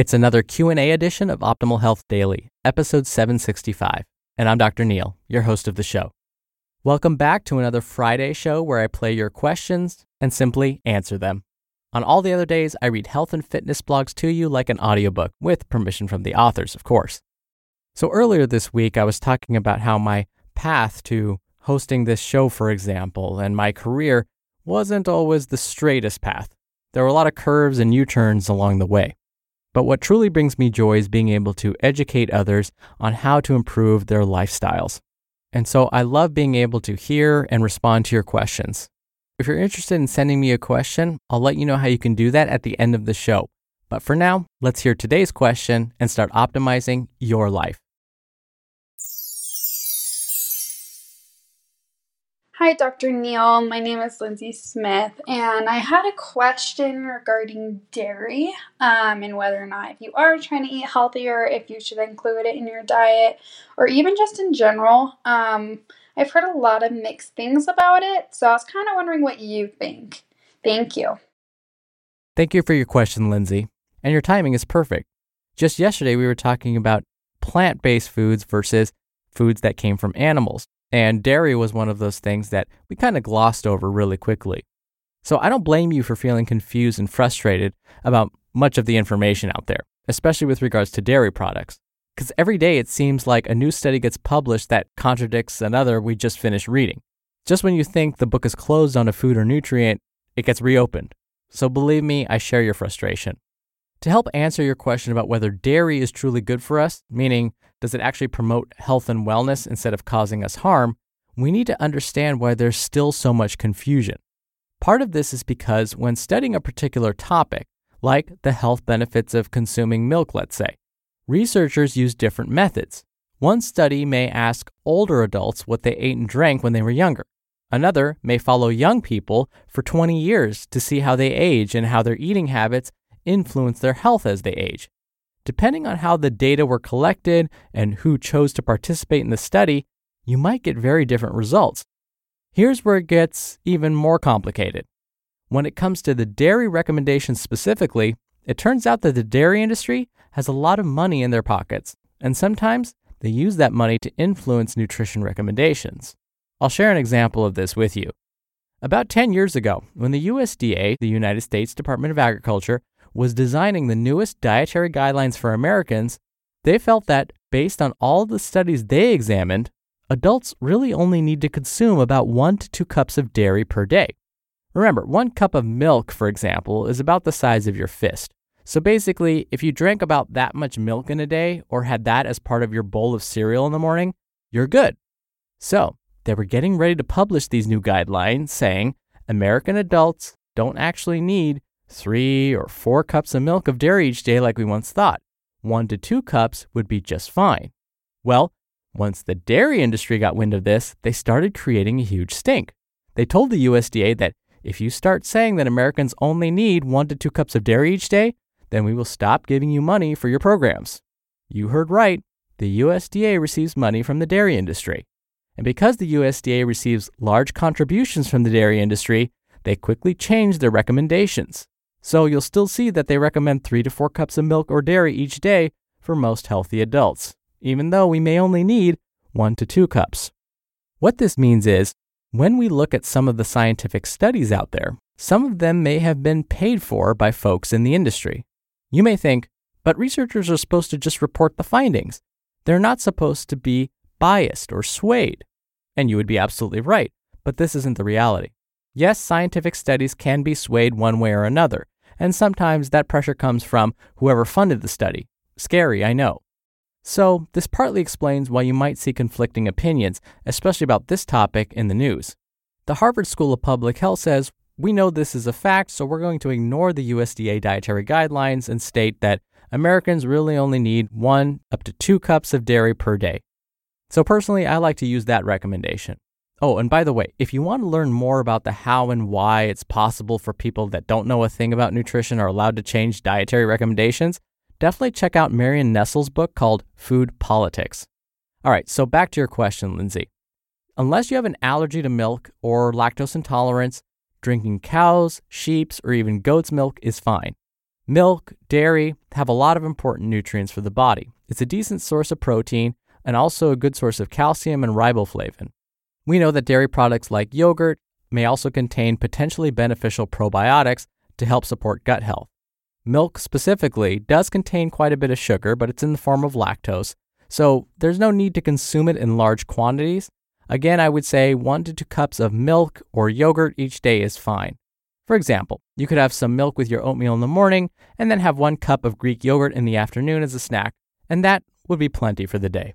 It's another Q&A edition of Optimal Health Daily, episode 765, and I'm Dr. Neil, your host of the show. Welcome back to another Friday show where I play your questions and simply answer them. On all the other days, I read health and fitness blogs to you like an audiobook, with permission from the authors, of course. So earlier this week, I was talking about how my path to hosting this show, for example, and my career wasn't always the straightest path. There were a lot of curves and U turns along the way. But what truly brings me joy is being able to educate others on how to improve their lifestyles. And so I love being able to hear and respond to your questions. If you're interested in sending me a question, I'll let you know how you can do that at the end of the show. But for now, let's hear today's question and start optimizing your life. Hi, Dr. Neal. My name is Lindsay Smith, and I had a question regarding dairy um, and whether or not, if you are trying to eat healthier, if you should include it in your diet or even just in general. Um, I've heard a lot of mixed things about it, so I was kind of wondering what you think. Thank you. Thank you for your question, Lindsay. And your timing is perfect. Just yesterday, we were talking about plant based foods versus foods that came from animals. And dairy was one of those things that we kind of glossed over really quickly. So I don't blame you for feeling confused and frustrated about much of the information out there, especially with regards to dairy products. Because every day it seems like a new study gets published that contradicts another we just finished reading. Just when you think the book is closed on a food or nutrient, it gets reopened. So believe me, I share your frustration. To help answer your question about whether dairy is truly good for us, meaning does it actually promote health and wellness instead of causing us harm, we need to understand why there's still so much confusion. Part of this is because when studying a particular topic, like the health benefits of consuming milk, let's say, researchers use different methods. One study may ask older adults what they ate and drank when they were younger. Another may follow young people for 20 years to see how they age and how their eating habits influence their health as they age. Depending on how the data were collected and who chose to participate in the study, you might get very different results. Here's where it gets even more complicated. When it comes to the dairy recommendations specifically, it turns out that the dairy industry has a lot of money in their pockets, and sometimes they use that money to influence nutrition recommendations. I'll share an example of this with you. About 10 years ago, when the USDA, the United States Department of Agriculture, was designing the newest dietary guidelines for Americans, they felt that based on all the studies they examined, adults really only need to consume about one to two cups of dairy per day. Remember, one cup of milk, for example, is about the size of your fist. So basically, if you drank about that much milk in a day or had that as part of your bowl of cereal in the morning, you're good. So they were getting ready to publish these new guidelines saying American adults don't actually need three or four cups of milk of dairy each day like we once thought. One to two cups would be just fine. Well, once the dairy industry got wind of this, they started creating a huge stink. They told the USDA that if you start saying that Americans only need one to two cups of dairy each day, then we will stop giving you money for your programs. You heard right. The USDA receives money from the dairy industry. And because the USDA receives large contributions from the dairy industry, they quickly changed their recommendations. So you'll still see that they recommend three to four cups of milk or dairy each day for most healthy adults, even though we may only need one to two cups. What this means is, when we look at some of the scientific studies out there, some of them may have been paid for by folks in the industry. You may think, but researchers are supposed to just report the findings. They're not supposed to be biased or swayed. And you would be absolutely right, but this isn't the reality. Yes, scientific studies can be swayed one way or another, and sometimes that pressure comes from whoever funded the study. Scary, I know. So, this partly explains why you might see conflicting opinions, especially about this topic in the news. The Harvard School of Public Health says, We know this is a fact, so we're going to ignore the USDA dietary guidelines and state that Americans really only need one up to two cups of dairy per day. So, personally, I like to use that recommendation. Oh, and by the way, if you want to learn more about the how and why it's possible for people that don't know a thing about nutrition are allowed to change dietary recommendations, definitely check out Marion Nestle's book called Food Politics. All right, so back to your question, Lindsay. Unless you have an allergy to milk or lactose intolerance, drinking cows, sheep's, or even goat's milk is fine. Milk, dairy have a lot of important nutrients for the body. It's a decent source of protein and also a good source of calcium and riboflavin. We know that dairy products like yogurt may also contain potentially beneficial probiotics to help support gut health. Milk specifically does contain quite a bit of sugar, but it's in the form of lactose, so there's no need to consume it in large quantities. Again, I would say one to two cups of milk or yogurt each day is fine. For example, you could have some milk with your oatmeal in the morning and then have one cup of Greek yogurt in the afternoon as a snack, and that would be plenty for the day.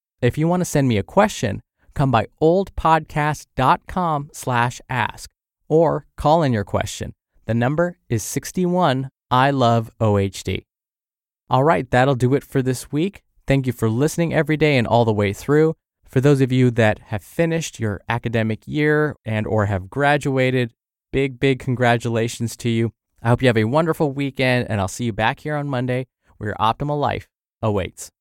if you want to send me a question, come by oldpodcast.com slash ask or call in your question. The number is 61 I love OHD. All right, that'll do it for this week. Thank you for listening every day and all the way through. For those of you that have finished your academic year and or have graduated, big big congratulations to you. I hope you have a wonderful weekend and I'll see you back here on Monday where your optimal life awaits.